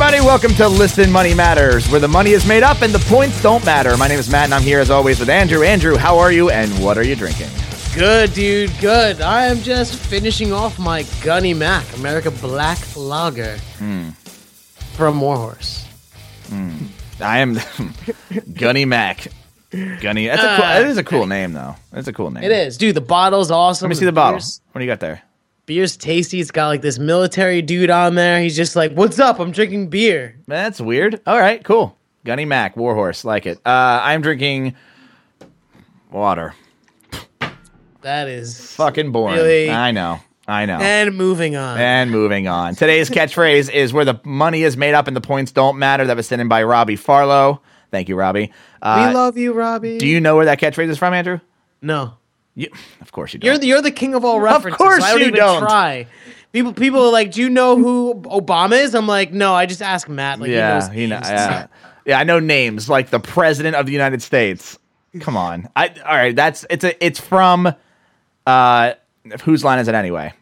everybody. Welcome to Listen Money Matters, where the money is made up and the points don't matter. My name is Matt, and I'm here as always with Andrew. Andrew, how are you, and what are you drinking? Good, dude. Good. I am just finishing off my Gunny Mac America Black Lager from Warhorse. I am Gunny Mac. Gunny. That's a cool, Ah, that is a cool name, though. That's a cool name. It is, dude. The bottle's awesome. Let me see the bottle. What do you got there? Beer's tasty. It's got like this military dude on there. He's just like, "What's up? I'm drinking beer." That's weird. All right, cool. Gunny Mac, Warhorse, like it. Uh, I'm drinking water. That is Fucking boring. Really? I know. I know. And moving on. And moving on. Today's catchphrase is where the money is made up and the points don't matter. That was sent in by Robbie Farlow. Thank you, Robbie. Uh, we love you, Robbie. do you know where that catchphrase is from, Andrew? No, You, of course you don't. you're the you're the king of all references. Of course so I don't you even don't. try. People people are like, "Do you know who Obama is?" I'm like, "No, I just ask Matt." Like, yeah, he he knows know, names. yeah. yeah, I know names like the president of the United States. Come on, I all right. That's it's a it's from uh, whose line is it anyway?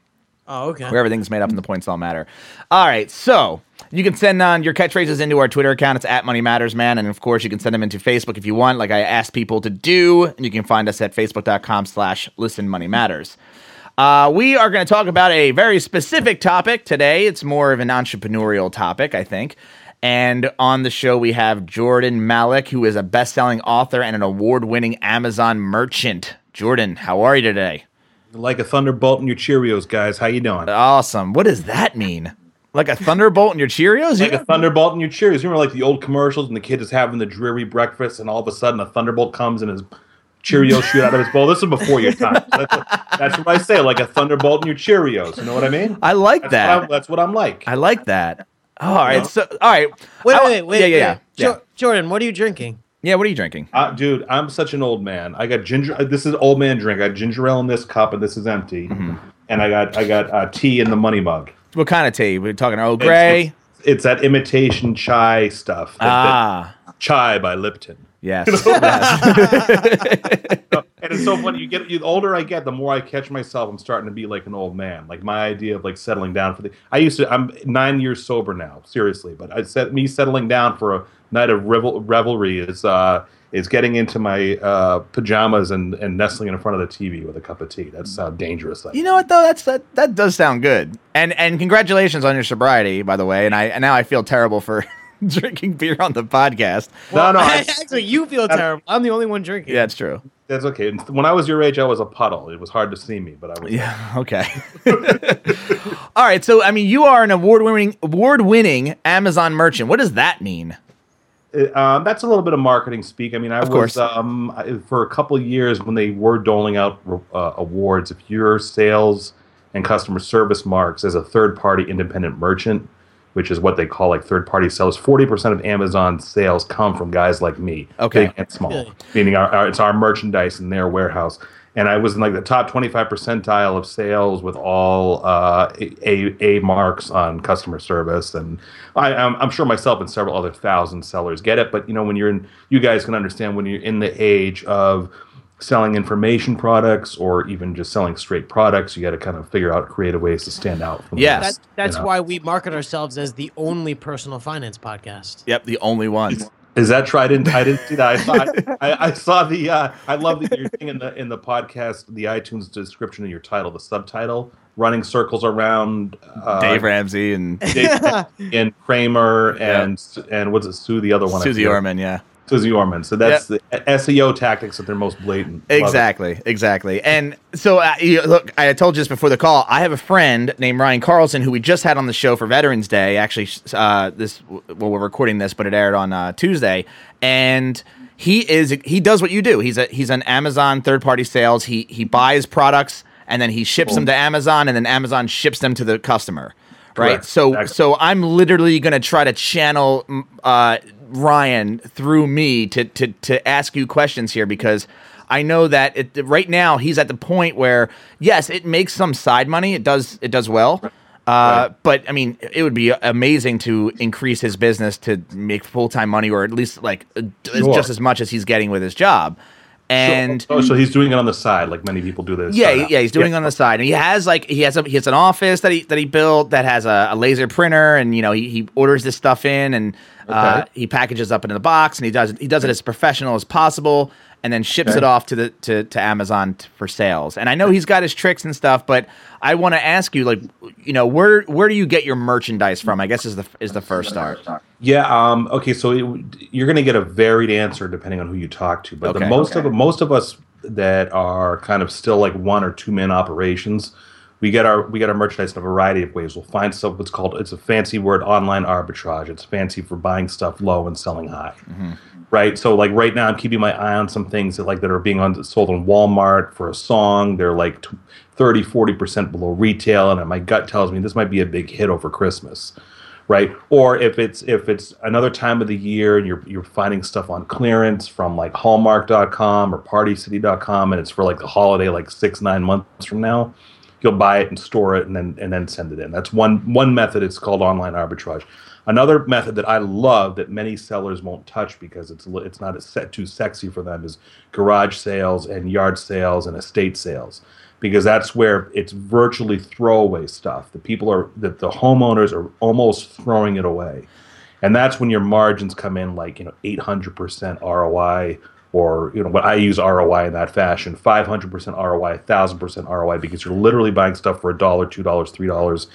Oh, okay. where everything's made up and the points don't matter. All right, so you can send on your catchphrases into our Twitter account. It's at Money Matters Man, and of course you can send them into Facebook if you want, like I asked people to do. And you can find us at facebook.com/slash Listen Money Matters. Uh, we are going to talk about a very specific topic today. It's more of an entrepreneurial topic, I think. And on the show, we have Jordan Malik, who is a best selling author and an award winning Amazon merchant. Jordan, how are you today? Like a thunderbolt in your Cheerios, guys. How you doing? Awesome. What does that mean? Like a thunderbolt in your Cheerios? Like a thunderbolt in your Cheerios. You remember like the old commercials and the kid is having the dreary breakfast and all of a sudden a thunderbolt comes and his Cheerios shoot out of his bowl. This is before your time. That's what, that's what I say, like a thunderbolt in your Cheerios. You know what I mean? I like That's, that. what, I'm, that's what I'm like. I like that. Oh, all right. Yeah. So, all right. Wait, I- wait, wait. Yeah, yeah, yeah. Yeah. Jo- Jordan, what are you drinking? yeah. What are you drinking? Uh, dude, I'm such an old man. I got ginger. uh, This is old man drink. I got ginger ale in this cup, and this is empty. Mm-hmm. And I got I got uh, tea in the money mug. What kind of tea? We're talking Earl Grey. It's, it's that imitation chai stuff. That, that- ah, chai by Lipton. yes. yes. and it's so funny. You get the older I get, the more I catch myself. I'm starting to be like an old man. Like my idea of like settling down for the. I used to. I'm nine years sober now, seriously. But I said me settling down for a night of revel, revelry is uh is getting into my uh pajamas and and nestling in front of the TV with a cup of tea. That's how dangerous I. You know what though? That's that. That does sound good. And and congratulations on your sobriety, by the way. And I and now I feel terrible for drinking beer on the podcast. No, no, I- actually, you feel terrible. I'm the only one drinking. Yeah, it's true. That's okay. When I was your age, I was a puddle. It was hard to see me, but I was. Yeah. Okay. all right. So I mean, you are an award-winning award-winning Amazon merchant. What does that mean? Um, that's a little bit of marketing speak. I mean, I Of was course. um, I- for a couple of years when they were doling out uh, awards. If your sales and customer service marks as a third-party independent merchant, which is what they call like third-party sales, forty percent of Amazon sales come from guys like me, Okay. big and small. Meaning, our, our, it's our merchandise in their warehouse. And I was in like the top twenty-five percentile of sales with all uh, a, a marks on customer service, and I, I'm, I'm sure myself and several other thousand sellers get it. But you know, when you're in, you guys can understand when you're in the age of selling information products or even just selling straight products, you got to kind of figure out creative ways to stand out. From the Yes. rest, That, that's you know? why we market ourselves as the only personal finance podcast. Yep, the only one. Is that true? I didn't. I didn't see that. I saw. I, I saw the. Uh, I love that you're thing in the in the podcast, the iTunes description of your title, the subtitle, running circles around uh, Dave Ramsey and Dave and Cramer and and what's it? Sue, the other one. I Suze. Orman. Yeah. Suze Orman. So that's the SEO tactics that they're most blatant. Love. Exactly, exactly. And so, uh, you, look, I told you this before the call. I have a friend named Ryan Carlson who we just had on the show for Veterans Day. Actually, uh, this well, we're recording this, but it aired on uh, Tuesday, and he is he does what you do. He's a he's an Amazon third party sales. He he buys products and then he ships them to Amazon, and then Amazon ships them to the customer. Right. Correct. So so I'm literally gonna try to channel uh, Ryan through me to to to ask you questions here because I know that it, right now he's at the point where yes, it makes some side money. It does it does well. Uh, But I mean, it would be amazing to increase his business to make full time money, or at least like uh, Sure. just as much as he's getting with his job. And so, oh, so he's doing it on the side, like many people do this. yeah, yeah, he's doing it on the side. And he has like he has a he has an office that he that he built that has a, a laser printer, and you know he, he orders this stuff in and uh, he packages up into the box, and he does he does it as professional as possible, and then ships Okay. it off to the to, to Amazon t- for sales. And I know he's got his tricks and stuff, but I want to ask you, like, you know, where where do you get your merchandise from? I guess is the is the first start. Yeah. Um, okay. So it, you're going to get a varied answer depending on who you talk to. But Okay. the most of most of us that are kind of still like one or two man operations, we get our we get our merchandise in a variety of ways. We'll find stuff. What's called it's a fancy word, online arbitrage. It's fancy for buying stuff low and selling high. Mm-hmm. Right. So like right now, I'm keeping my eye on some things that like that are being on, sold on Walmart for a song. They're like t- 30, 40 percent below retail, and my gut tells me this might be a big hit over Christmas right? Or if it's if it's another time of the year and you're you're finding stuff on clearance from like Hallmark.com or PartyCity.com and it's for like the holiday like six nine months from now, you'll buy it and store it and then and then send it in. That's one one method. It's called online arbitrage. Another method that I love that many sellers won't touch because it's it's not set too sexy for them is garage sales and yard sales and estate sales because that's where it's virtually throwaway stuff. The people are that the homeowners are almost throwing it away, and that's when your margins come in like you know 800% ROI or you know what I use ROI in that fashion 500% ROI 1000% ROI because you're literally buying stuff for a dollar two dollars three dollars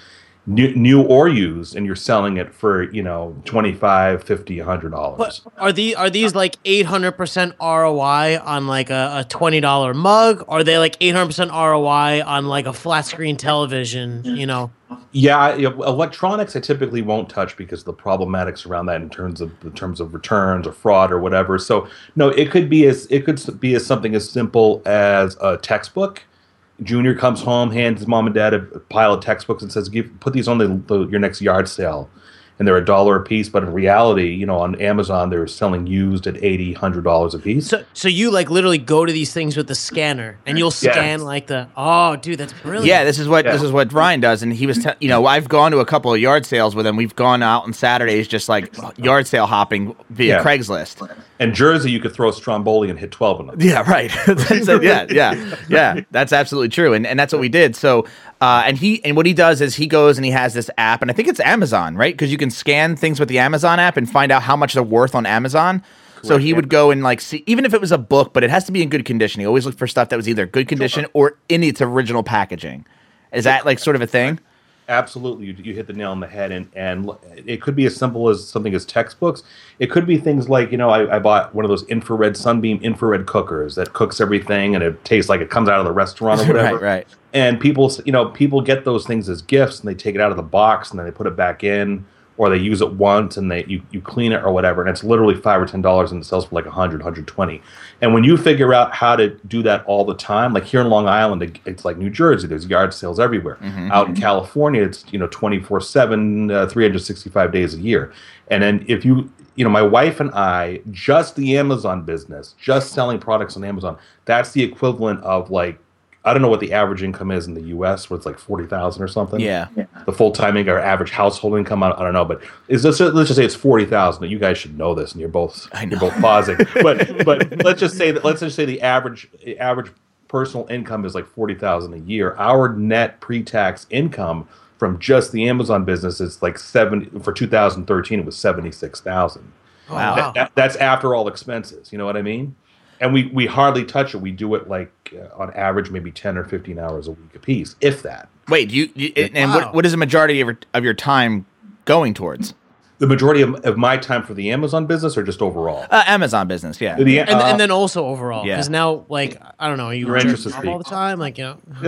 new, new or used and you're selling it for you know 25 50 100 dollars are these are these like eight hundred percent ROI on like a, a twenty dollar mug? Are they like eight hundred percent ROI on like a flat screen television? You know, Yeah, electronics I typically won't touch because of the problematics around that in terms of in terms of returns or fraud or whatever. So no, it could be as it could be as something as simple as a textbook. Junior comes home, hands his mom and dad a pile of textbooks, and says, "Give put these on the, the your next yard sale." And they're a dollar a piece, but in reality, you know, on Amazon they're selling used at eighty, hundred dollars a piece. so so you like literally go to these things with the scanner and you'll Yeah. scan like the oh dude that's brilliant. Yeah, this is what this is what Ryan does, and he was, te- you know, I've gone to a couple of yard sales with him. We've gone out on Saturdays, just like yard sale hopping via Yeah. Craigslist. And Jersey, you could throw Stromboli and hit twelve of them. Yeah, right. That's yeah, yeah, yeah. That's absolutely true, and and that's what we did. So, uh, and he and what he does is he goes and he has this app, and I think it's Amazon, right? Because you can scan things with the Amazon app and find out how much they're worth on Amazon. So he would go and like see, even if it was a book, but it has to be in good condition. He always looked for stuff that was either good condition or in its original packaging. Is that like sort of a thing? Absolutely you, you hit the nail on the head and and it could be as simple as something as textbooks. It could be things like you know I, I bought one of those infrared sunbeam infrared cookers that cooks everything and it tastes like it comes out of the restaurant or whatever. Right, right. and people you know people get those things as gifts and they take it out of the box and then they put it back in or they use it once and they you, you clean it or whatever and it's literally five or ten dollars and it sells for like 100 120 and when you figure out how to do that all the time like here in long island it's like new jersey there's yard sales everywhere. Out in california it's you know 24 7 uh, 365 days a year. And then if you you know my wife and i just the amazon business just selling products on amazon that's the equivalent of like I don't know what the average income is in the U.S. where it's like forty thousand or something. Yeah. The full time income or average household income, I, I don't know, but is this let's just say it's forty thousand. You guys should know this, and you're both I you're both pausing. but but let's just say that let's just say the average average personal income is like forty thousand a year. Our net pre tax income from just the Amazon business is like seven for 2013. It was seventy six thousand. Wow. wow. That, that's after all expenses. You know what I mean? And we we hardly touch it. We do it like uh, on average maybe ten or fifteen hours a week a piece, if that. Wait, do you, you and Wow. what what is the majority of your, of your time going towards? The majority of, of my time for the Amazon business or just overall. Uh, Amazon business, yeah. The- and, uh, and then also overall, Yeah. because now, like, I don't know, are you You're interested jerking to off all the time, like, you know,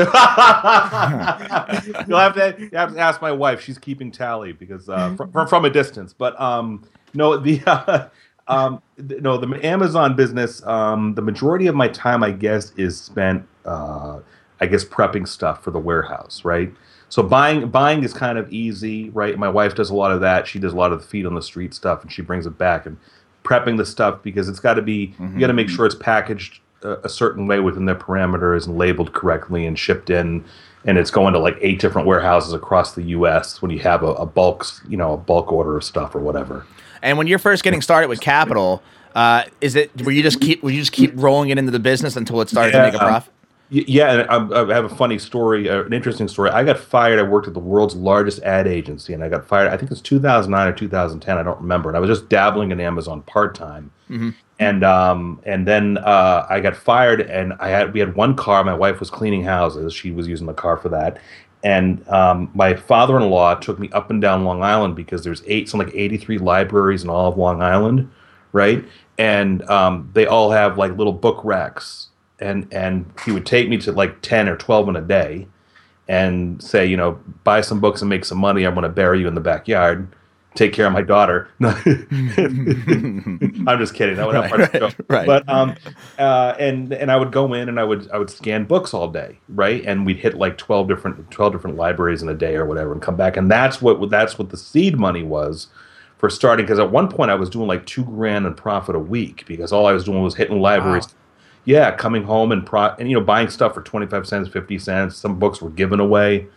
You'll have to, you have to ask my wife. She's keeping tally because uh, from, from from a distance. But um, no, the uh, um, th- no, the Amazon business. Um, the majority of my time, I guess, is spent, uh, I guess, prepping stuff for the warehouse. Right. So buying buying is kind of easy, right? My wife does a lot of that. She does a lot of the feet on the street stuff, and she brings it back and prepping the stuff because it's got to be. You got to make sure it's packaged a, a certain way within their parameters and labeled correctly and shipped in and it's going to like eight different warehouses across the U.S. when you have a, a bulk, you know, a bulk order of stuff or whatever. And when you're first getting started with Capital, Uh, is it? Were you just keep? Were you just keep rolling it into the business until it started Yeah, to make a um, profit? Y- Yeah, and I, I have a funny story, uh, an interesting story. I got fired. I worked at the world's largest ad agency, and I got fired. I think it's 2009 or 2010. I don't remember. And I was just dabbling in Amazon part time, and um, and then uh, I got fired. And I had we had one car. My wife was cleaning houses. She was using the car for that. And um, my father-in-law took me up and down Long Island because there's eight, something like 83 libraries in all of Long Island, right? And um, they all have like little book racks. And and he would take me to like 10 or 12 in a day and say you know buy some books and make some money. I'm going to bury you in the backyard take care of my daughter. I'm just kidding. That would not part of the Right, right. but um uh and and i would go in and i would i would scan books all day right? And we'd hit like 12 different 12 different libraries in a day or whatever and come back. And that's what that's what the seed money was for starting because at one point i was doing like two grand in profit a week because all i was doing was hitting libraries. Yeah, coming home and pro and you know buying stuff for twenty five cents, fifty cents. Some books were given away,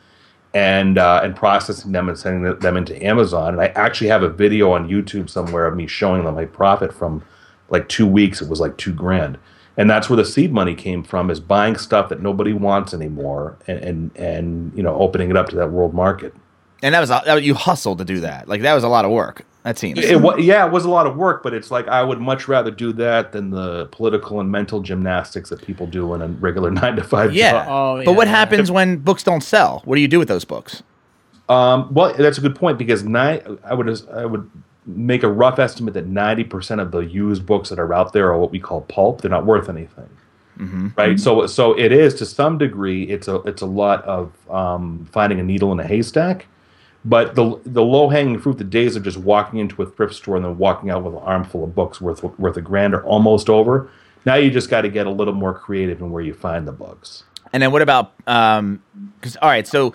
and uh, and processing them and sending them into Amazon. And I actually have a video on YouTube somewhere of me showing them my profit from like two weeks. It was like two grand, and that's where the seed money came from. Is buying stuff that nobody wants anymore, and and, and you know opening it up to that world market. And that was, a- that was you hustled to do that. Like that was a lot of work. That seems. It, wa- yeah, it was a lot of work, but it's like I would much rather do that than the political and mental gymnastics that people do in a regular nine to five yeah. job. Oh, but what happens when books don't sell? What do you do with those books? Um, well, that's a good point because nine, I would I would make a rough estimate that ninety percent of the used books that are out there are what we call pulp. They're not worth anything, right? So so it is to some degree. It's a it's a lot of um, finding a needle in a haystack. But the the low hanging fruit, the days of just walking into a thrift store and then walking out with an armful of books worth worth a grand are almost over. Now you just got to get a little more creative in where you find the books. And then what about um cuz all right, so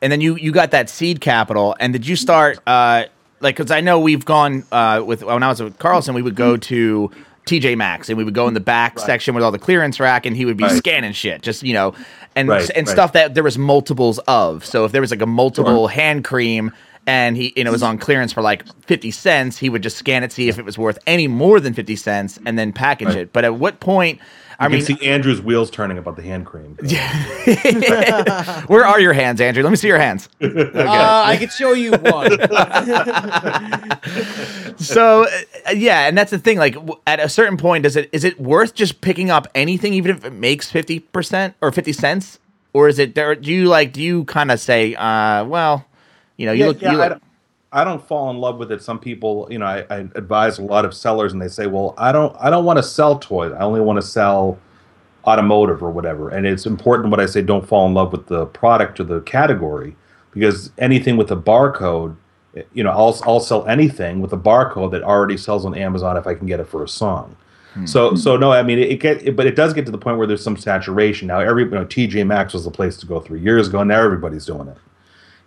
and then you you got that seed capital and did you start uh like cuz I know we've gone uh with when I was with Carlson we would go to TJ Maxx and we would go in the back section with all the clearance rack and he would be Right. scanning shit just you know and Right, and right. stuff that there was multiples of. So if there was like a multiple hand cream and he and it was on clearance for like 50 cents, he would just scan it see if it was worth any more than 50 cents and then package Right. it. But at what point I I mean can see Andrew's wheels turning about the hand cream. Yeah. Where are your hands, Andrew? Let me see your hands. Uh, I could show you one. So uh, yeah, and that's the thing. Like at a certain point, does it is it worth just picking up anything, even if it makes fifty percent or fifty cents, or is it? Do you like? Do you kind of say, uh, well, you know, you yeah, look, yeah, you I, look don't, I don't fall in love with it. Some people, you know, I, I advise a lot of sellers, and they say, "Well, I don't, I don't want to sell toys. I only want to sell automotive or whatever." And it's important what I say don't fall in love with the product or the category, because anything with a barcode, you know, I'll I'll sell anything with a barcode that already sells on Amazon if I can get it for a song. Hmm. So, so no, I mean, it, it get, it, but it does get to the point where there's some saturation. Now, every, you know, TJ Maxx was the place to go three years ago. and Now everybody's doing it.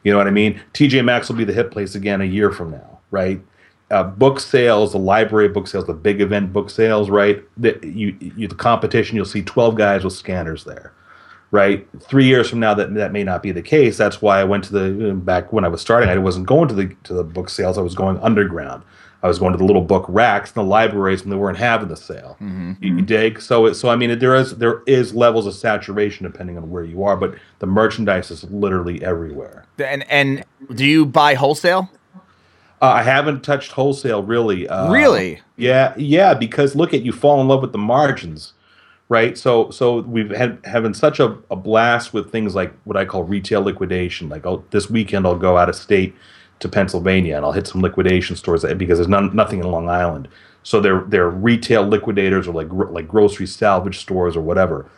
You know what I mean? TJ Maxx will be the hit place again a year from now, right? Uh, book sales, the library book sales, the big event book sales, right? The, you, you, the competition, you'll see 12 guys with scanners there, right? Three years from now, that that may not be the case. That's why I went to the back when I was starting. I wasn't going to the to the book sales. I was going underground. I was going to the little book racks in the libraries when they weren't having the sale. You, you dig? So, it, so I mean, there is there is levels of saturation depending on where you are, but the merchandise is literally everywhere. and and do you buy wholesale? Uh, I haven't touched wholesale really. Uh, Really? Yeah, yeah. Because look at you fall in love with the margins, right? So, so we've had having such a, a blast with things like what I call retail liquidation. Like, oh, this weekend I'll go out of state to Pennsylvania and I'll hit some liquidation stores because there's none, nothing in Long Island. So they're they're retail liquidators or like like grocery salvage stores or whatever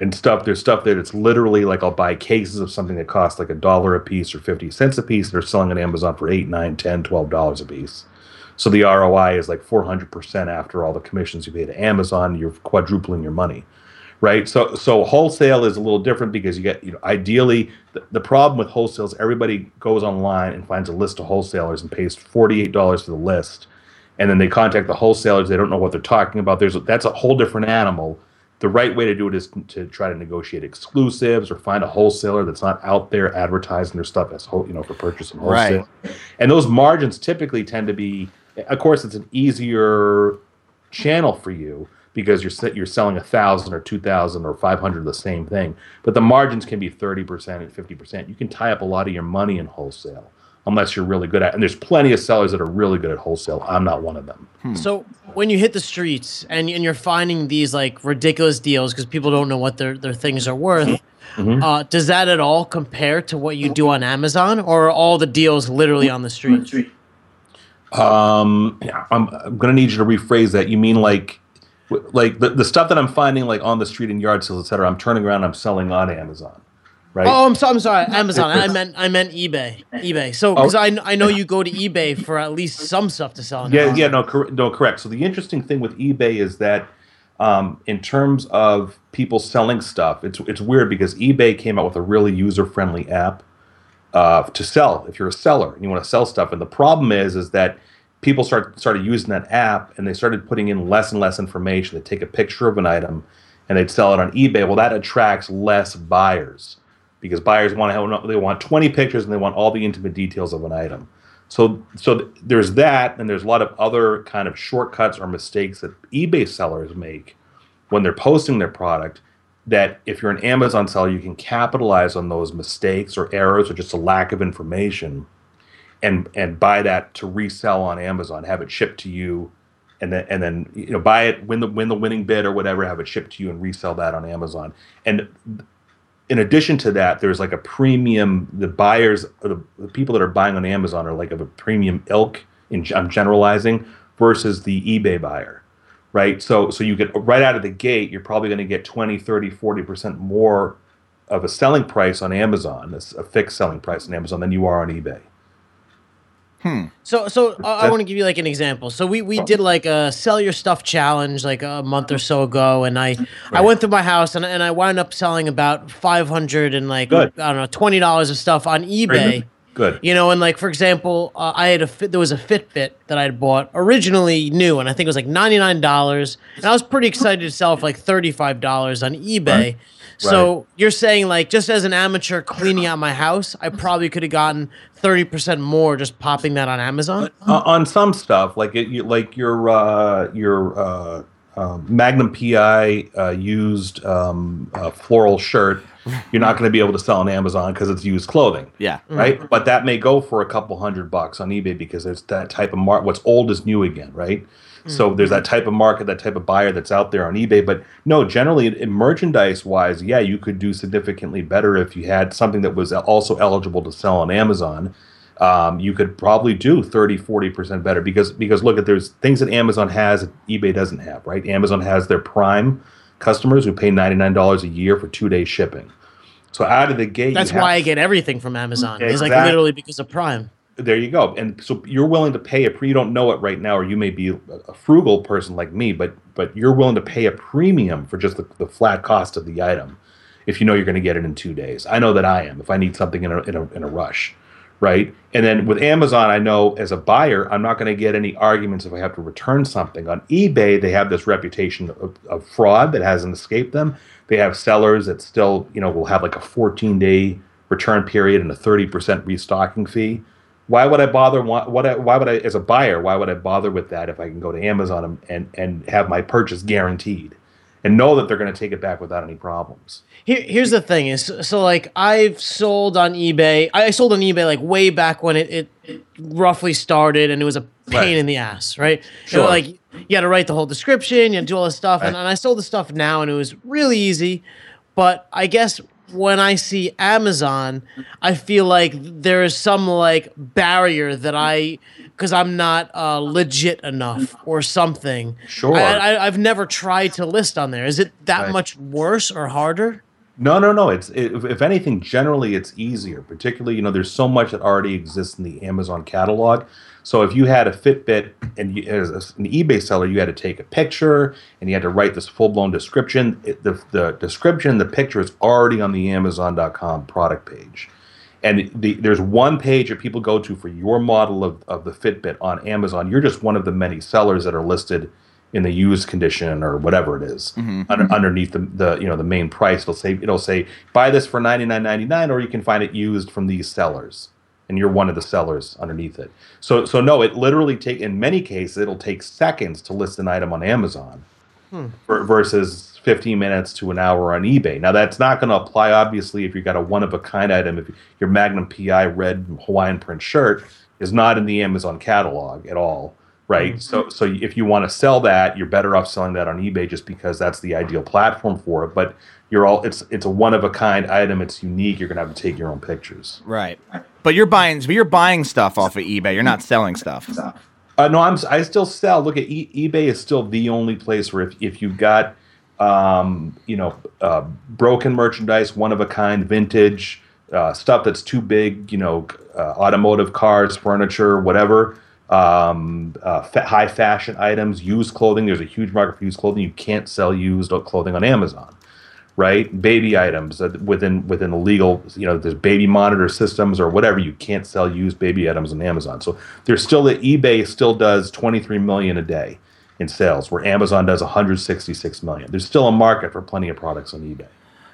and stuff. There's stuff there that's literally like I'll buy cases of something that costs like a dollar a piece or 50 cents a piece. They're selling on Amazon for eight, nine, 10, 12 dollars a piece. So the ROI is like 400% after all the commissions you pay to Amazon. You're quadrupling your money, right? So so wholesale is a little different because you get you know ideally the, the problem with wholesale is everybody goes online and finds a list of wholesalers and pays $48 for the list, and then they contact the wholesalers. They don't know what they're talking about. There's that's a whole different animal the right way to do it is to try to negotiate exclusives or find a wholesaler that's not out there advertising their stuff as whole, you know for purchase and wholesale. And those margins typically tend to be, of course, it's an easier channel for you because you're you're selling a thousand or two thousand or five hundred of the same thing, but the margins can be thirty percent and fifty percent. You can tie up a lot of your money in wholesale unless you're really good at. And there's plenty of sellers that are really good at wholesale. I'm not one of them. So when you hit the streets and, and you're finding these like ridiculous deals because people don't know what their, their things are worth, Mm-hmm. uh, does that at all compare to what you do on Amazon, or are all the deals literally on the street? Um, yeah, I'm, I'm gonna need you to rephrase that. You mean like, w- like the, the stuff that I'm finding like on the street in yard sales, et cetera, I'm turning around, I'm selling on Amazon, right? Oh, I'm so I'm sorry, Amazon. I meant I meant eeBay. eBay. So because I, I know you go to eBay for at least some stuff to sell. Yeah, Amazon. yeah, no, cor- no, correct. So the interesting thing with eBay is that, um, in terms of people selling stuff, it's it's weird because eBay came out with a really user friendly app uh, to sell. If you're a seller and you want to sell stuff, and the problem is is that people start started using that app and they started putting in less and less information. They take a picture of an item and they'd sell it on eBay. Well, that attracts less buyers because buyers want oh, to have they want 20 pictures and they want all the intimate details of an item. So so th- there's that and there's a lot of other kind of shortcuts or mistakes that eBay sellers make when they're posting their product that if you're an Amazon seller you can capitalize on those mistakes or errors or just a lack of information and and buy that to resell on Amazon, have it shipped to you and then and then you know buy it win the win the winning bid or whatever have it shipped to you and resell that on Amazon. And in addition to that, there's like a premium. The buyers, the, the people that are buying on Amazon are like of a premium ilk. In I'm generalizing versus the eBay buyer, right? So so you get right out of the gate, you're probably going to get 20, 30, 40 percent more of a selling price on Amazon, a a fixed selling price on Amazon than you are on eBay. So, so uh, I want to give you like an example. So we we did like a sell your stuff challenge like a month or so ago, and I I went through my house and and I wound up selling about five hundred and like Good. I don't know twenty dollars of stuff on eBay. Good. You know, and like for example, uh, I had a fit. There was a Fitbit that I had bought originally new, and I think it was like ninety nine dollars, and I was pretty excited to sell for like thirty five dollars on eBay. Right. So you're saying like just as an amateur cleaning out my house, I probably could have gotten thirty percent more just popping that on Amazon. Uh, on some stuff, like it, you, like your uh, your uh, um, Magnum PI uh, used um, uh, floral shirt, you're not going to be able to sell on Amazon because it's used clothing. Yeah. right? But that may go for a couple hundred bucks on eBay because there's that type of market. What's old is new again, right? So there's that type of market, that type of buyer that's out there on eBay. But no, generally, in merchandise wise, yeah, you could do significantly better if you had something that was also eligible to sell on Amazon. Um, you could probably do 30, 40% better because, because look at there's things that Amazon has that eBay doesn't have, right? Amazon has their prime customers who pay $99 a year for two day shipping. So out of the gate, That's why I get everything from Amazon. It's like literally because of Prime. there you go and so you're willing to pay a pre you don't know it right now or you may be a a frugal person like me but but you're willing to pay a premium for just the, the flat cost of the item if you know you're going to get it in two days i know that i am if i need something in a, in a, in a rush right and then with amazon i know as a buyer i'm not going to get any arguments if i have to return something on ebay they have this reputation of, of fraud that hasn't escaped them they have sellers that still you know will have like a 14 day return period and a 30% restocking fee why would I bother? What? What? Why would I, as a buyer, why would I bother with that if I can go to Amazon and, and have my purchase guaranteed, and know that they're going to take it back without any problems? Here, here's the thing is so like I've sold on eBay. I sold on eBay like way back when it, it, it roughly started, and it was a pain Right. in the ass, right? Sure. like you had to write the whole description, you had to do all this stuff, and, and I sold the stuff now, and it was really easy. But I guess when I see Amazon, I feel like there is some like barrier that I because I'm not uh, legit enough or something. Sure. I, I, I've never tried to list on there. Is it that Right. much worse or harder? No, no, no. It's it, if- if anything, generally it's easier. Particularly, you know, there's so much that already exists in the Amazon catalog. So if you had a Fitbit and you, as an eBay seller, you had to take a picture and you had to write this full blown description. It, the the description, the picture is already on the Amazon.com product page. And the, there's one page that people go to for your model of, of the Fitbit on Amazon. You're just one of the many sellers that are listed in the used condition or whatever it is. Mm-hmm. Under, mm-hmm. underneath the, the you know the main price. It'll say it'll say buy this for ninety nine ninety nine, or you can find it used from these sellers, and you're one of the sellers underneath it. So so no, it literally take in many cases it'll take seconds to list an item on Amazon hmm. ver- versus 15 minutes to an hour on eBay. Now that's not going to apply obviously if you got a one of a kind item. If your Magnum PI red Hawaiian print shirt is not in the Amazon catalog at all, right? Hmm. So so if you want to sell that, you're better off selling that on eBay just because that's the ideal platform for it. But you're all it's it's a one of a kind item. It's unique. You're gonna have to take your own pictures. Right. But you're buying but you're buying stuff off of eBay. You're not selling stuff. Uh, no, I'm I still sell. Look at e- eBay is still the only place where if if you've got um, you know uh, broken merchandise, one of a kind, vintage uh, stuff that's too big, you know, uh, automotive cars, furniture, whatever. Um, uh, fa- high fashion items, used clothing. There's a huge market for used clothing. You can't sell used clothing on Amazon right? Baby items uh, within within the legal, you know, there's baby monitor systems or whatever. You can't sell used baby items on Amazon. So there's still the eBay still does 23 million a day in sales, where Amazon does 166 million. There's still a market for plenty of products on eBay.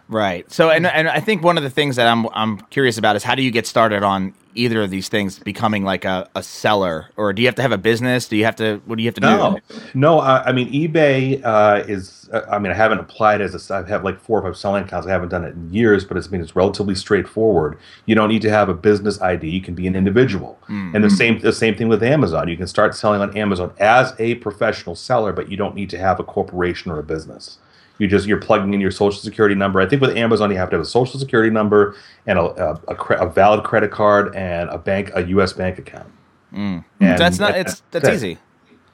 Right. So, and and I think one of the things that I'm I'm curious about is how do you get started on either of these things becoming like a, a seller, or do you have to have a business? Do you have to? What do you have to No, do? no. Uh, I mean, eBay uh, is. Uh, I mean, I haven't applied as a. I have like four or five selling accounts. I haven't done it in years, but it's been it's relatively straightforward. You don't need to have a business ID. You can be an individual, and the same the same thing with Amazon. You can start selling on Amazon as a professional seller, but you don't need to have a corporation or a business. You just you're plugging in your social security number. I think with Amazon you have to have a social security number and a, a, a, cre- a valid credit card and a bank a U.S. bank account. Mm. And That's not. It's that's that- easy.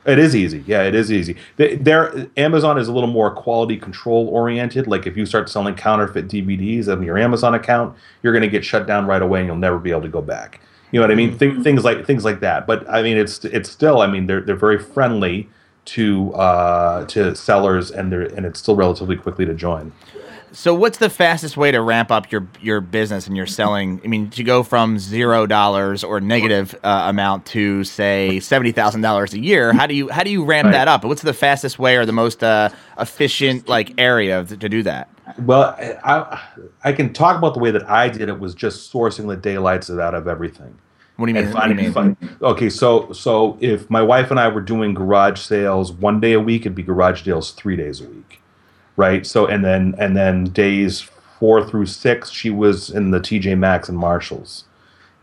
it is easy. Yeah, it is easy. They- There, Amazon is a little more quality control oriented. Like if you start selling counterfeit DVDs on your Amazon account, you're going to get shut down right away, and you'll never be able to go back. You know what I mean? Mm. Th- things like things like that. But I mean, it's it's still. I mean, they're they're very friendly to uh, to sellers, and they're and it's still relatively quickly to join. So, what's the fastest way to ramp up your your business and your selling? I mean, to go from zero dollars or negative uh, amount to say seventy thousand dollars a year. How do you how do you ramp Right. that up? What's the fastest way or the most uh, efficient like area to, to do that? Well, I I can talk about the way that I did it was just sourcing the daylights out of everything. What do you mean? and What do you finding mean? fun. Okay, so so if my wife and I were doing garage sales one day a week, it'd be garage sales three days a week, right? So and then and then days four through six, she was in the TJ Maxx and Marshalls.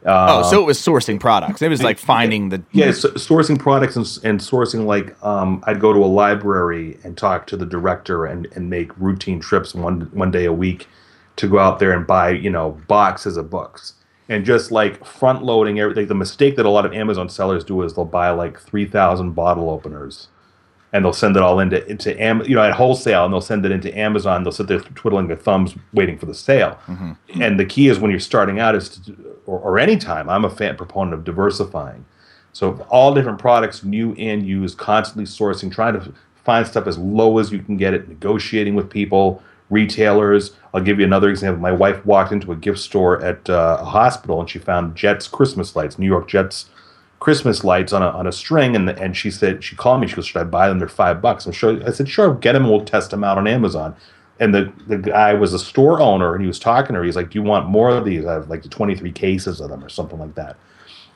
Oh, so it was sourcing products. It was like finding the Yeah, so sourcing products and, and sourcing like um, I'd go to a library and talk to the director and, and make routine trips one one day a week to go out there and buy you know boxes of books and just like front loading everything. The mistake that a lot of Amazon sellers do is they'll buy like three thousand bottle openers and they'll send it all into into Am- you know at wholesale and they'll send it into Amazon. They'll sit there twiddling their thumbs waiting for the sale. Mm-hmm. And the key is when you're starting out is to, or, or any time. I'm a fan proponent of diversifying. So all different products, new and used, constantly sourcing, trying to find stuff as low as you can get it, negotiating with people, retailers. I'll give you another example. My wife walked into a gift store at uh, a hospital and she found Jets Christmas lights, New York Jets Christmas lights on a, on a string, and and she said she called me. She goes, "Should I buy them? They're five bucks." I'm sure. I said, "Sure, get them. and We'll test them out on Amazon." And the the guy was a store owner, and he was talking to her. He's like, "Do you want more of these? I have like 23 cases of them, or something like that."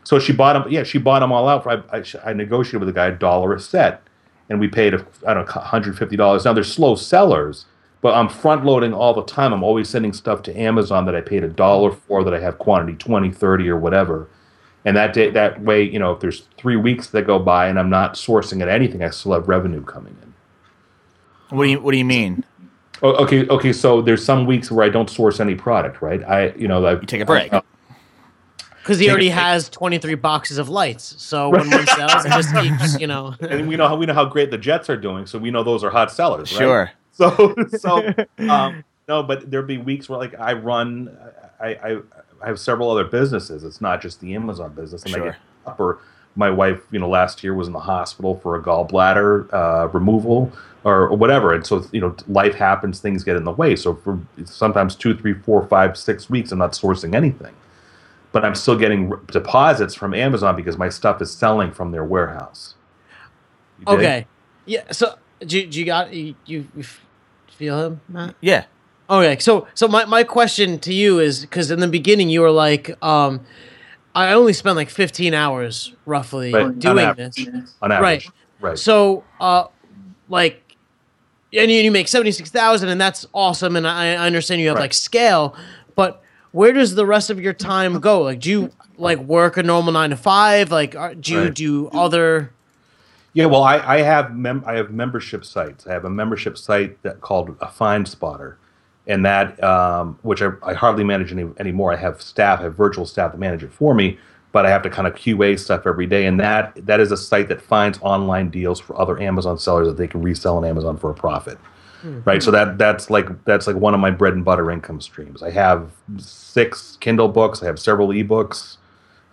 So she bought them. Yeah, she bought them all out. For, I, I, I negotiated with the guy a dollar a set, and we paid a, I don't know 150 dollars. Now they're slow sellers, but I'm front loading all the time. I'm always sending stuff to Amazon that I paid a dollar for that I have quantity 20, 30, or whatever. And that day, that way, you know, if there's three weeks that go by and I'm not sourcing at anything, I still have revenue coming in. What do you What do you mean? Oh, okay, okay. So there's some weeks where I don't source any product, right? I, you know, I, You take a break. Because he already has 23 boxes of lights. So when one sells, it just keeps, you know. and we know how we know how great the Jets are doing, so we know those are hot sellers, right? Sure. So, so um, no, but there'll be weeks where like I run, I, I, I have several other businesses. It's not just the Amazon business, and I Sure. get up or my wife, you know, last year was in the hospital for a gallbladder uh, removal or, or whatever, and so you know, life happens, things get in the way. So for sometimes two, three, four, five, six weeks, I'm not sourcing anything, but I'm still getting r- deposits from Amazon because my stuff is selling from their warehouse. You? Okay. Yeah. So do, you- do you got you, you feel him, Matt? Yeah. Okay, so so my, my question to you is because in the beginning you were like, um, I only spent like 15 hours roughly Right, doing average. this. On average, right? So, uh, like, and you, you make seventy six thousand, and that's awesome. And I, I understand you have Right. like scale, but where does the rest of your time go? Like, do you like work a normal nine to five? Like, are, do you Right. do other? Yeah, well, I, I have mem- I have membership sites. I have a membership site that called a Find Spotter, and that um, which I, I hardly manage any anymore. I have staff, I have virtual staff that manage it for me, but I have to kind of QA stuff every day. And that that is a site that finds online deals for other Amazon sellers that they can resell on Amazon for a profit. Right, so that that's like that's like one of my bread and butter income streams. I have six Kindle books. I have several ebooks.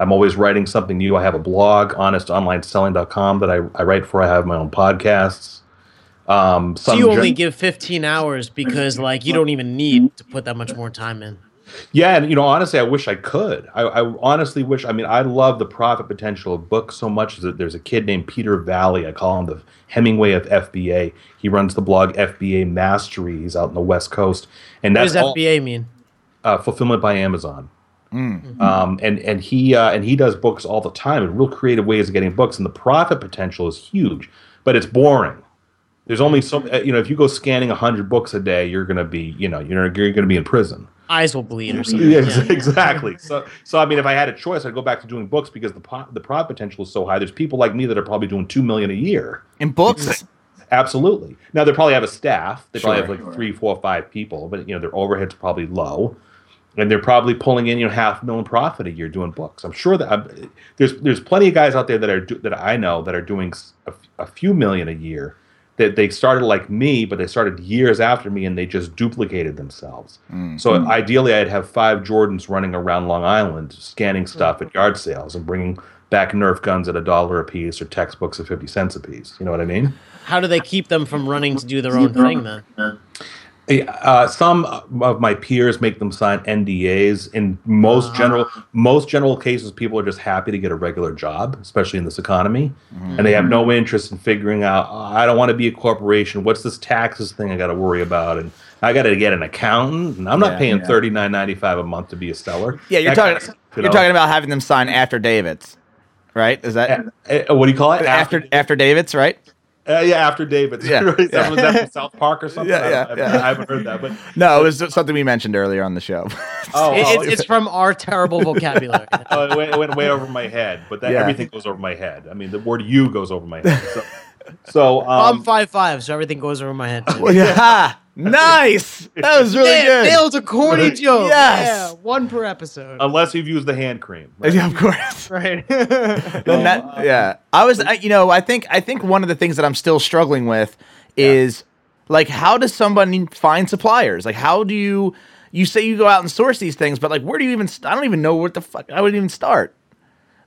I'm always writing something new. I have a blog, honestonlineselling.com, that I, I write for. I have my own podcasts. Um, So you only jour- give fifteen hours because like you don't even need to put that much more time in. yeah, and you know, honestly, I wish I could. I, I honestly wish. I mean, I love the profit potential of books so much that there's a kid named Peter Valley. I call him the Hemingway of FBA. He runs the blog FBA Mastery. He's out in the West Coast, and What that's does all, FBA mean? uh, fulfillment by Amazon. Um, and and he uh, and he does books all the time and real creative ways of getting books, and the profit potential is huge, but it's boring. There's only so uh, you know if you go scanning hundred books a day, you're gonna be you know you're you're gonna be in prison. Eyes will bleed or something. Yeah, Yeah. exactly. So so I mean, if I had a choice, I'd go back to doing books because the po- the profit potential is so high. There's people like me that are probably doing two million a year. In books? Absolutely. Now they probably have a staff. They probably Sure. have like three, four, five people, but you know their overhead's probably low, and they're probably pulling in you know half million profit a year doing books. I'm sure that I'm, there's there's plenty of guys out there that are do, that I know that are doing s- a, f- a few million a year. That they started like me, but they started years after me, and they just duplicated themselves. Mm. So ideally, I'd have five Jordans running around Long Island, scanning stuff at mm-hmm. yard sales and bringing back Nerf guns at a dollar a piece or textbooks at fifty cents a piece. You know what I mean? How do they keep them from running to do their own thing then? Uh, some of my peers make them sign NDAs. In most general, most general cases, people are just happy to get a regular job, especially in this economy, and they have no interest in figuring out. "Oh, I don't want to be a corporation. What's this taxes thing I got to worry about? And I got to get an accountant, and I'm not Yeah, paying yeah. thirty nine ninety five a month to be a seller. Yeah, you're That kind talking. of- you You're know. talking about having them sign after David's, right? Is that Uh, uh, what do you call it? after after David's, right? Uh, yeah, after David's. Yeah, Right? That- yeah. was that from South Park or something? Yeah, I, yeah, don't- yeah. I haven't heard that, but No, it was something we mentioned earlier on the show. oh, It- oh, it's, it's from our terrible vocabulary. Oh, it, went, it went way over my head, but that, Yeah. everything goes over my head. I mean, the word "you" goes over my head. So, so I'm um, five five, so everything goes over my head. too. Well, yeah, nice. That was really Yeah, good. Nailed a corny joke. Yes. Yeah, one per episode. unless you've used the hand cream, right? Yeah, of course. right. Then that- yeah, I was, I, you know, I think, I think one of the things that I'm still struggling with is like, how does somebody find suppliers? Like, how do you, you say you go out and source these things, but like, where do you even? I don't even know what the fuck I would even start.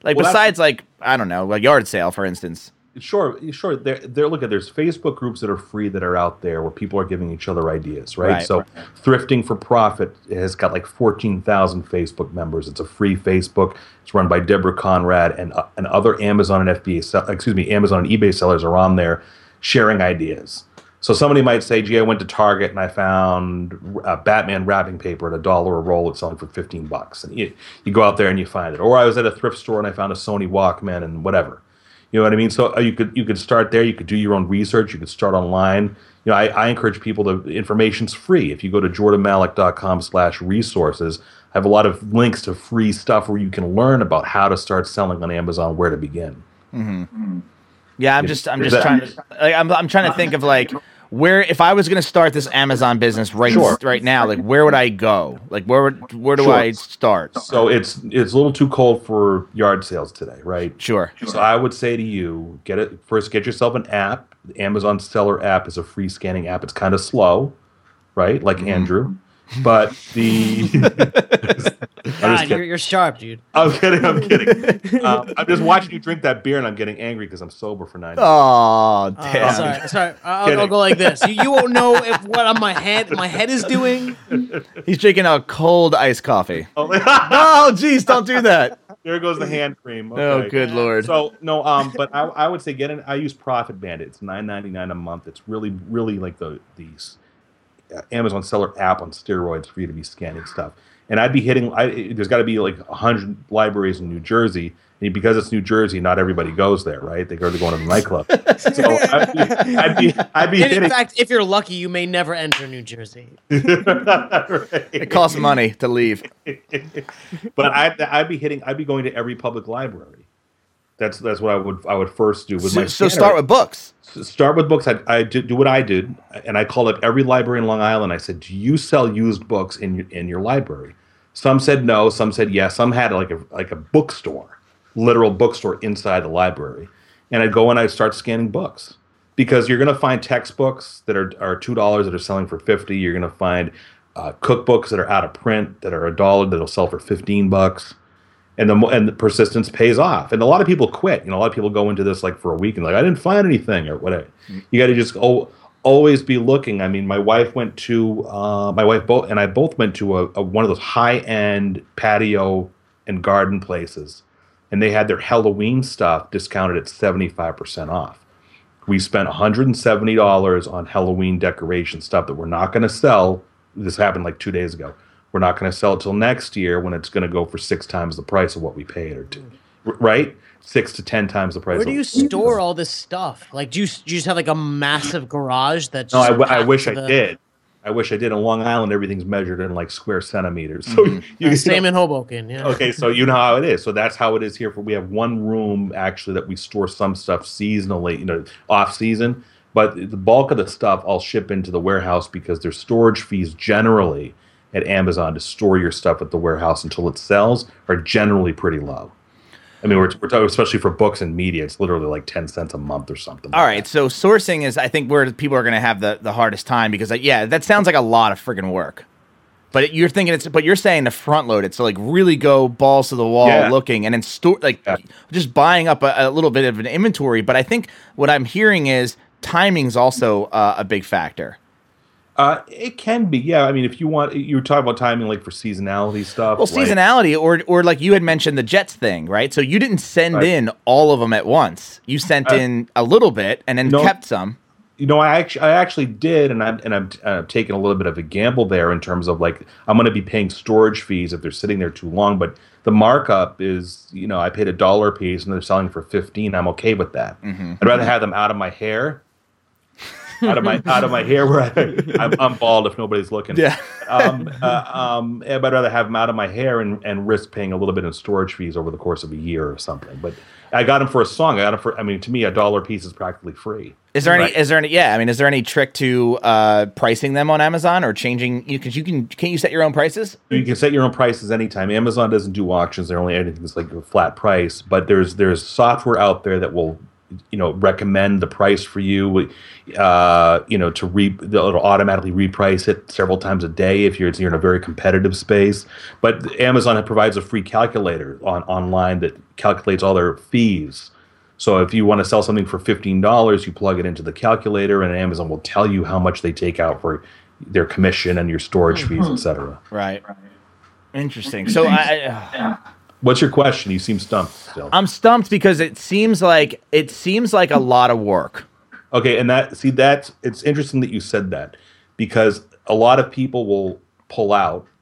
Like, Well, besides, like, I don't know, like yard sale, for instance. Sure, sure. There, there. Look at there's Facebook groups that are free that are out there where people are giving each other ideas, right? Right. So, thrifting for profit has got like fourteen thousand Facebook members. It's a free Facebook. It's run by Deborah Conrad and uh, and other Amazon and FBA, sell, excuse me, Amazon and eBay sellers are on there sharing ideas. So somebody might say, "Gee, I went to Target and I found uh, Batman wrapping paper at a dollar a roll. It's selling for fifteen bucks." And you, you go out there and you find it. Or I was at a thrift store and I found a Sony Walkman and whatever. You know what I mean? So uh, you could you could start there. You could do your own research. You could start online. You know, I, I encourage people to information's free. If you go to jordanmalik.com slash resources, I have a lot of links to free stuff where you can learn about how to start selling on Amazon, where to begin. Yeah, I'm just, I'm just that- trying to, like, I'm, I'm trying to think of like where if I was going to start this Amazon business right, Sure. right now, like where would I go? Like where would, where do Sure. I start? So it's it's a little too cold for yard sales today, right? Sure. So I would say to you, get it first. Get yourself an app. The Amazon Seller app is a free scanning app. It's kind of slow, right? Like mm-hmm. Andrew, but the. I'm just God, you're, you're sharp, dude. I'm kidding. I'm kidding. Um, I'm just watching you drink that beer, and I'm getting angry because I'm sober for nine. Oh, Uh, damn. sorry, sorry. I'll, I'll go like this. You, you won't know if what on my head my head is doing. He's drinking a cold iced coffee. Oh, Oh, jeez, don't do that. there goes the hand cream. Oh, good lord. So no, um, but I, I would say get an. I use Profit Bandit. It's nine ninety nine a month. It's really, really like the these uh, Uh, Amazon seller app on steroids for you to be scanning stuff. and I'd be hitting. I, there's got to be like hundred libraries in New Jersey, and because it's New Jersey, not everybody goes there, right? They go to go to the nightclub. so I'd be, I'd be, I'd be And hitting. in fact, if you're lucky, you may never enter New Jersey. It costs money to leave. but I'd, I'd be hitting. I'd be going to every public library. That's that's what I would I would first do with So, my. so start with books. start with books. I, I did, do what I did, and I called up every library in Long Island. I said, "Do you sell used books in your in your library?" Some said no. Some said yes. Some had like a like a bookstore, literal bookstore inside the library. And I'd go and I'd start scanning books because you're going to find textbooks that are are two dollars that are selling for fifty. You're going to find uh, cookbooks that are out of print that are a dollar that'll sell for fifteen bucks and the and the persistence pays off. And a lot of people quit. You know, a lot of people go into this like for a week and like I didn't find anything or whatever. You got to just oh, always be looking. I mean, my wife went to uh, my wife both and I both went to a, a one of those high end patio and garden places, and they had their Halloween stuff discounted at seventy five percent off. We spent one hundred and seventy dollars on Halloween decoration stuff that we're not going to sell. This happened like two days ago. We're not going to sell it till next year when it's going to go for six times the price of what we paid, or two, right? Six to ten times the price. Where do you store all this stuff? Like, do you, do you just have like a massive garage that's? No, I, w- I wish to I did. I wish I did. In Long Island, everything's measured in like square centimeters. So Mm-hmm. you, you Same know- in Hoboken. Yeah. okay, so you know how it is. So that's how it is here. For we have one room actually that we store some stuff seasonally, you know, off season. But the bulk of the stuff I'll ship into the warehouse because there's storage fees generally at Amazon to store your stuff at the warehouse until it sells are generally pretty low. I mean, we're, we're talking especially for books and media. It's literally like ten cents a month or something. All right, so sourcing is, I think, where people are going to have the, the hardest time because, like, yeah, that sounds like a lot of friggin' work. But it, you're thinking it's, but you're saying to front load it, so like really go balls to the wall Yeah. looking, and then store like Yeah. just buying up a, a little bit of an inventory. But I think what I'm hearing is timing's also uh, a big factor. Uh, it can be, yeah. I mean, if you want, you were talking about timing, like for seasonality stuff. Well, right? seasonality, or or like you had mentioned the Jets thing, right? So you didn't send Right. in all of them at once. You sent Uh, in a little bit and then no. kept some. You know, I actually, I actually did, and I'm and I'm uh, taking a little bit of a gamble there in terms of like I'm going to be paying storage fees if they're sitting there too long. But the markup is, you know, I paid a dollar piece and they're selling for fifteen. I'm okay with that. I'd rather have them out of my hair, out of my out of my hair where I, I'm, I'm bald if nobody's looking. Yeah. um, uh, um, but I'd rather have them out of my hair and, and risk paying a little bit in storage fees over the course of a year or something. But I got them for a song. I got them for. I mean, to me, a dollar piece is practically free. Is there any? Right. Is there any? Yeah, I mean, is there any trick to uh, pricing them on Amazon or changing? You because you can can't you set your own prices? You can set your own prices anytime. Amazon doesn't do auctions; they're only anything that's like a flat price. But there's there's software out there that will, you know, recommend the price for you. Uh, you know, to re it'll automatically reprice it several times a day if you're you're in a very competitive space. But Amazon provides a free calculator on online that calculates all their fees. So if you want to sell something for fifteen dollars, you plug it into the calculator, and Amazon will tell you how much they take out for their commission and your storage fees, etc. Right. Interesting. So I, I What's your question? You seem stumped still. I'm stumped because it seems like it seems like a lot of work. Okay, and that see that's it's interesting that you said that because a lot of people will pull out.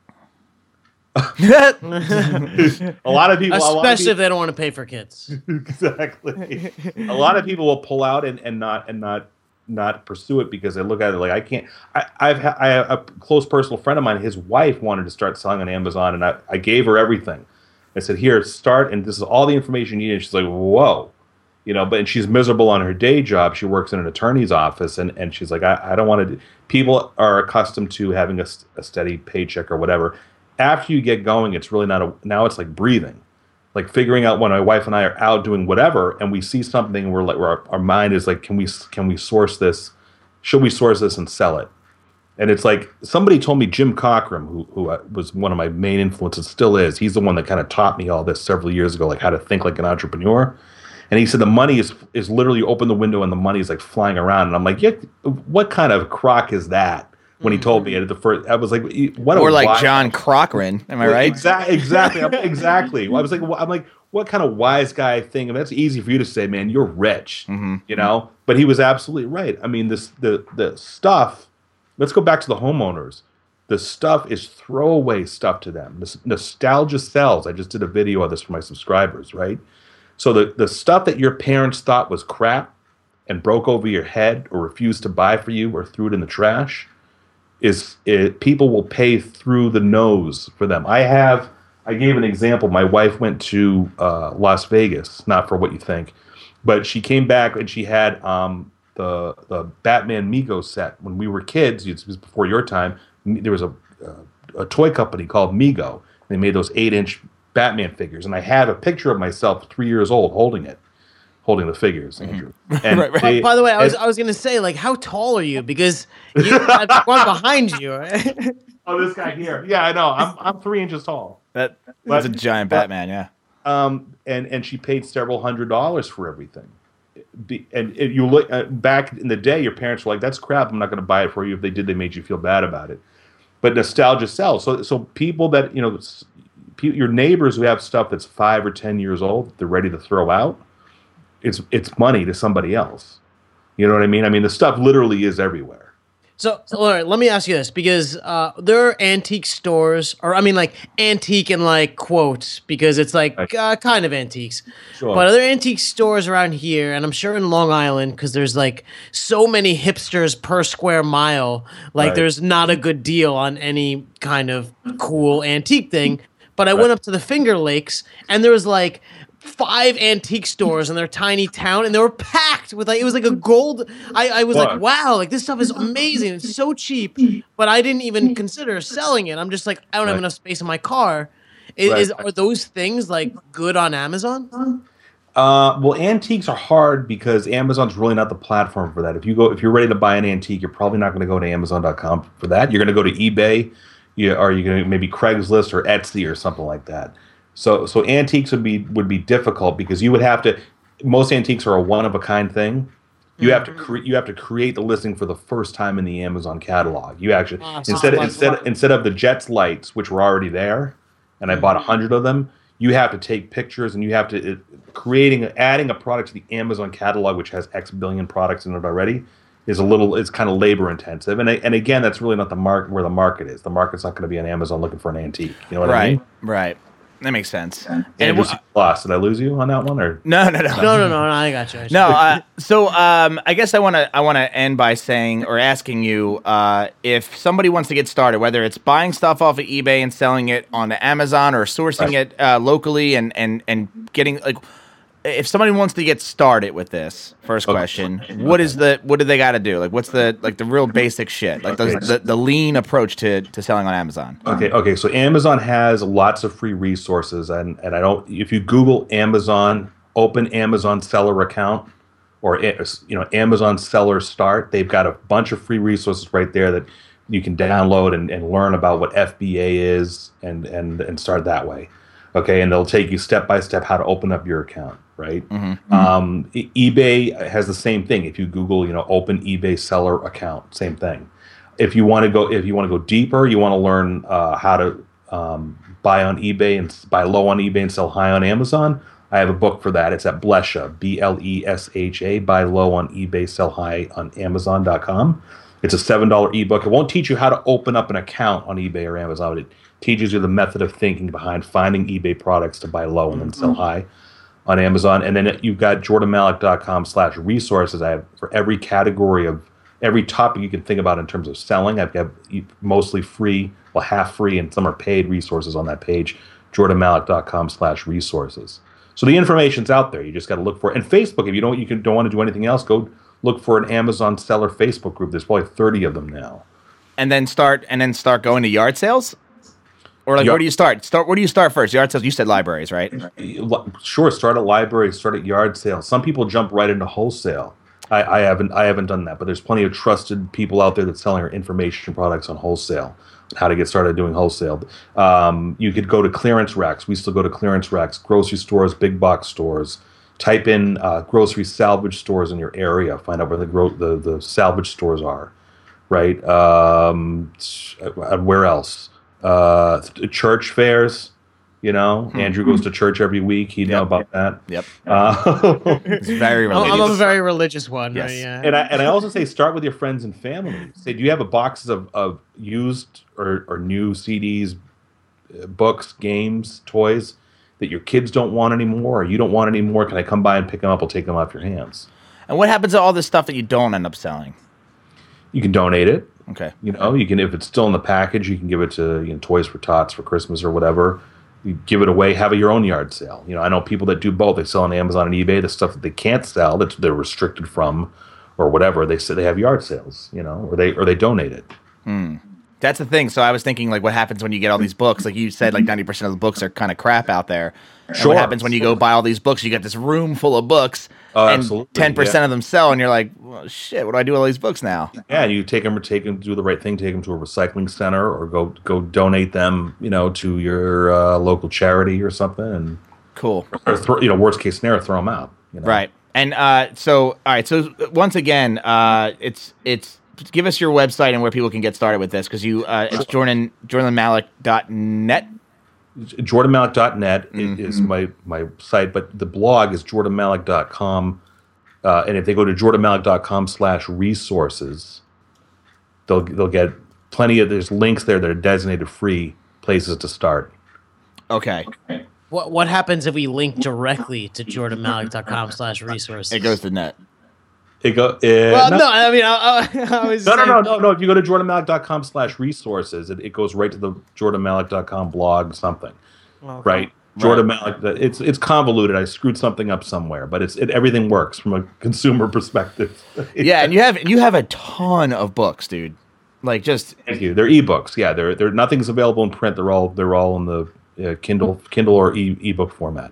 A lot of people, a of Especially if they don't want to pay for kids. exactly. a lot of people will pull out and, and not and not not pursue it because they look at it like I can't. I, I've ha- I have a close personal friend of mine. His wife wanted to start selling on Amazon, and I, I gave her everything. I said, "Here, start, and this is all the information you need." She's like, "Whoa." You know, but and she's miserable on her day job. She works in an attorney's office, and, and she's like, I, I don't want to. People are accustomed to having a steady paycheck or whatever. After you get going, it's really not a. Now it's like breathing like figuring out when my wife and I are out doing whatever, and we see something, we're like, our, our mind is like, can we can we source this? Should we source this and sell it? And it's like somebody told me Jim Cockrum, who who uh, was one of my main influences, still is. He's the one that kind of taught me all this several years ago, like how to think like an entrepreneur. And he said the money is is literally open the window and the money is like flying around. And I'm like, yeah, what kind of crock is that? When he told me at the first, I was like, what? a Or like wild- John Cochran, am I right? Exactly. Exactly. Exactly. I was like, I'm like, what kind of wise guy thing? I mean, that's easy for you to say, man. You're rich, you know. But he was absolutely right. I mean, this the the stuff. Let's go back to the homeowners. the stuff is throwaway stuff to them. Nos- nostalgia sells. I just did a video of this for my subscribers, right? So the, the stuff that your parents thought was crap and broke over your head or refused to buy for you or threw it in the trash is it, people will pay through the nose for them. I have I gave an example. My wife went to uh, Las Vegas, not for what you think, but she came back and she had um, the the Batman Mego set when we were kids. It was before your time. There was a a, a toy company called Mego. They made those eight inch Batman figures, and I have a picture of myself three years old holding it, holding the figures, Andrew. And Right, right. they- By the way, I was, I was gonna say, like, how tall are you? Because you have one behind you. oh, this guy here. Yeah, I know. I'm I'm three inches tall. That that's a But- giant but- Batman. Yeah. um, and and she paid several hundred dollars for everything. Be, and if you look uh, back in the day, your parents were like, "That's crap. I'm not going to buy it for you." If they did, they made you feel bad about it. But nostalgia sells. So so people that you know, your neighbors who have stuff that's five or ten years old, they're ready to throw out. It's it's money to somebody else. You know what I mean? I mean, the stuff literally is everywhere. So, all right, let me ask you this because uh, there are antique stores, or I mean, like antique and like quotes, because it's like Right. uh, kind of antiques. Sure. But are there antique stores around here, and I'm sure in Long Island, because there's like so many hipsters per square mile, like Right. there's not a good deal on any kind of cool antique thing. But I went up to the Finger Lakes, and there was like five antique stores in their tiny town, and they were packed with like it was like a gold. I, I was like, wow, like this stuff is amazing. It's so cheap, but I didn't even consider selling it. I'm just like, I don't have enough space in my car. Is, Right. is are those things like good on Amazon? Uh, well, antiques are hard because Amazon's really not the platform for that. If you go, if you're ready to buy an antique, you're probably not going to go to Amazon.com for that. You're going to go to eBay, you, or you're going to maybe Craigslist or Etsy or something like that. So, so antiques would be would be difficult because you would have to. Most antiques are a one of a kind thing. You have to mm-hmm. create. You have to create the listing for the first time in the Amazon catalog. You actually instead like- instead instead of the Jets lights, which were already there, and I bought a mm-hmm. hundred of them. You have to take pictures, and you have to it, creating adding a product to the Amazon catalog, which has X billion products in it already, is a little. It's kind of labor intensive, and and again, that's really not the market where the market is. The market's not going to be on Amazon looking for an antique. You know what I Right. mean? Right. That makes sense. And it Andrew wa- lost. Did I lose you on that one, or no, no, no, No, no, no, no. I got you. I No, uh, so um, I guess I want to I want to end by saying or asking you uh, if somebody wants to get started, whether it's buying stuff off of eBay and selling it on Amazon or sourcing Right. it uh, locally and and and getting like if somebody wants to get started with this first Okay. question what is the what do they got to do like what's the like the real basic shit like the, Okay. the the lean approach to to selling on amazon Okay, okay. So Amazon has lots of free resources, and and I don't. If you Google Amazon, open Amazon seller account, or eh, you know Amazon seller start, they've got a bunch of free resources right there that you can download and, and learn about what FBA is, and and and start that way. Okay, and they'll take you step by step how to open up your account. Right. Um, e- eBay has the same thing. If you Google, you know, open eBay seller account, same thing if you want to go if you want to go deeper you want to learn uh, how to um, buy on ebay and buy low on ebay and sell high on amazon i have a book for that it's at blesha b-l-e-s-h-a buy low on ebay sell high on amazon.com it's a $7 ebook it won't teach you how to open up an account on ebay or amazon but it teaches you the method of thinking behind finding ebay products to buy low and then sell mm-hmm. high on Amazon. And then you've got jordanmalik.com slash resources. I have for every category of every topic you can think about in terms of selling. I've got mostly free, well, half free, and some are paid resources on that page, jordanmalik.com slash resources. So the information's out there. You just got to look for it. And Facebook, if you don't, you can, don't want to do anything else, go look for an Amazon seller Facebook group. There's probably 30 of them now. and then start and then start going to yard sales or like Yard- where do you start start where do you start first yard sales you said libraries right Sure, start at libraries, start at yard sales. Some people jump right into wholesale. I, I haven't I haven't done that, but there's plenty of trusted people out there that's selling information products on wholesale. How to get started doing wholesale? Um, you could go to clearance racks. We still go to clearance racks, grocery stores, big box stores. Type in uh, grocery salvage stores in your area. Find out where the gro- the, the salvage stores are. Right? Um, uh, where else? Uh, church fairs You know, Andrew goes to church every week. He'd know about that. Yep. Uh, It's very I'm, religious. I'm a very religious one. Yes. Right? Yeah. and I and I also say start with your friends and family. Say, do you have a boxes of, of used or, or new CDs, uh, books, games, toys that your kids don't want anymore, or you don't want anymore? Can I come by and pick them up? I'll take them off your hands. and what happens to all this stuff that you don't end up selling? You can donate it. Okay. You know, you can if it's still in the package, you can give it to you know, Toys for Tots for Christmas or whatever. You give it away, have a your own yard sale. You know, I know people that do both. They sell on Amazon and eBay the stuff that they can't sell that they're restricted from, or whatever. They say they have yard sales. You know, or they or they donate it. Hmm. That's the thing. So I was thinking, like, what happens when you get all these books? Like you said, like ninety percent of the books are kind of crap out there. And Sure. what happens when you go buy all these books? You got this room full of books, Oh, and ten percent yeah. of them sell, and you're like, well, shit, what do I do with all these books now? Yeah, you take them or take them, do the right thing, take them to a recycling center, or go go donate them. You know, to your uh, local charity or something, and Cool. or throw, you know, worst case scenario, throw them out. You know? Right. And uh, so, all right. So once again, uh, it's it's give us your website and where people can get started with this because you uh, it's Jordan jordanmalik.net. jordanmalik.net i- is my my site but the blog is jordanmalik.com uh, and if they go to jordanmalik.com slash resources they'll they'll get plenty of there's links there that are designated free places to start Okay. What What happens if we link directly to jordanmalik.com slash resources? It goes to net. It go uh, Well, no, no, I mean, I, I, I was no, no, saying- no, no, no. If you go to jordanmalik.com slash resources, it, it goes right to the jordanmalik.com blog something. Okay. right? Jordan Malik. It's it's convoluted. I screwed something up somewhere, but it's it, everything works from a consumer perspective. Yeah, and you have you have a ton of books, dude. Like just Thank you. They're ebooks. Yeah, they're they're nothing's available in print. They're all they're all in the uh, Kindle Kindle or e, ebook format.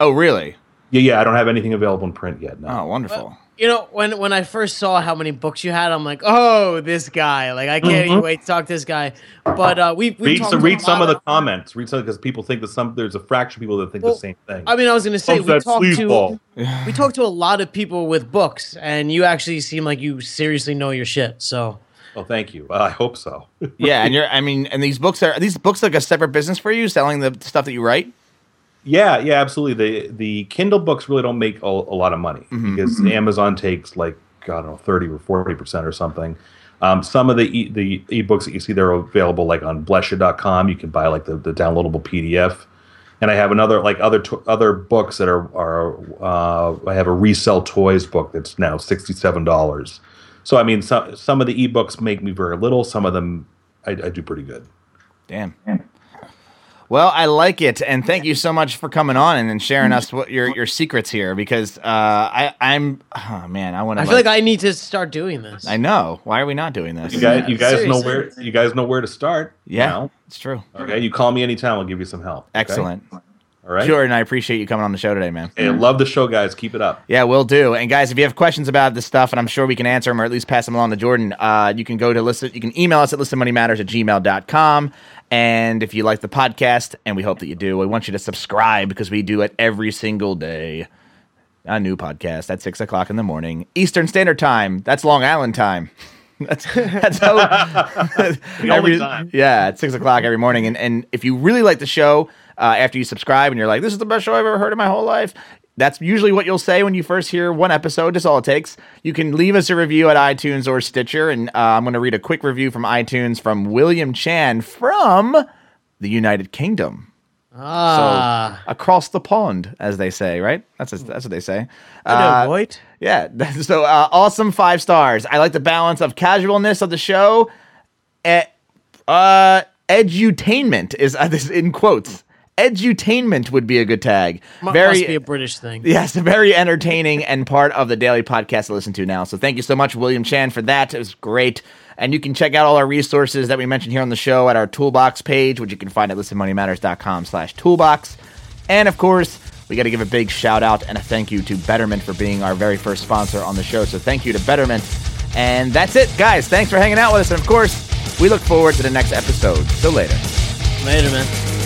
oh really? Yeah, yeah. I don't have anything available in print yet. No. Oh, wonderful. You know, when when I first saw how many books you had, I'm like, oh, this guy. Like, I can't even wait to talk to this guy. But uh, we we Mm-hmm. read talked some, read some of the comments. Read some because people think that some there's a fraction of people that think Well, the same thing. I mean, I was gonna say Some we that talked to sleazeball. we talked to a lot of people with books, and you actually seem like you seriously know your shit. So Oh, thank you. Well, I hope so. Yeah, and you're I mean, and these books are, are these books like a separate business for you, selling the stuff that you write? Yeah, yeah, absolutely. The the Kindle books really don't make a, a lot of money because Amazon takes like I don't know thirty or forty percent or something. Um, some of the e- the ebooks that you see there are available like on Blesha.com. You can buy like the, the downloadable PDF. And I have another like other to- other books that are are uh, I have a resell toys book that's now sixty seven dollars. So I mean, some some of the ebooks make me very little. Some of them I, I do pretty good. Damn. Well, I like it, and thank you so much for coming on and, and sharing us what your your secrets here. Because uh, I I'm oh man, I want to. I feel like I need to start doing this. I know. Why are we not doing this? You guys, you guys know where you guys know where to start. yeah, now. it's true. Okay, you call me anytime. I'll give you some help. okay? Excellent, All right. Jordan. I appreciate you coming on the show today, man. Hey, love the show, guys. Keep it up. Yeah, we'll do. And guys, if you have questions about this stuff, and I'm sure we can answer them or at least pass them along to Jordan, uh, you can go to listen. You can email us at listenmoneymatters at gmail.com. And if you like the podcast, and we hope that you do, we want you to subscribe because we do it every single day. A new podcast at six o'clock in the morning, Eastern Standard Time. That's Long Island time. That's that's how time. yeah, at six o'clock every morning. And and if you really like the show, uh, after you subscribe and you're like, this is the best show I've ever heard in my whole life, that's usually what you'll say when you first hear one episode. That's all it takes. You can leave us a review at iTunes or Stitcher, and uh, I'm going to read a quick review from iTunes from William Chan from the United Kingdom. ah, Across the pond, as they say, right? That's that's what they say. I know, Uh, yeah. So uh, awesome five stars. I like the balance of casualness of the show. Eh, uh, edutainment is uh, this in quotes. Edutainment would be a good tag. Mu- very must be a British thing. Yes, very entertaining and part of the daily podcast to listen to now. So thank you so much, William Chan, for that. It was great. And you can check out all our resources that we mentioned here on the show at our toolbox page, which you can find at listenmoneymatters.com slash toolbox. And of course, we got to give a big shout out and a thank you to Betterment for being our very first sponsor on the show. So thank you to Betterment. And that's it, guys. Thanks for hanging out with us. And of course, we look forward to the next episode. So later. Later, man.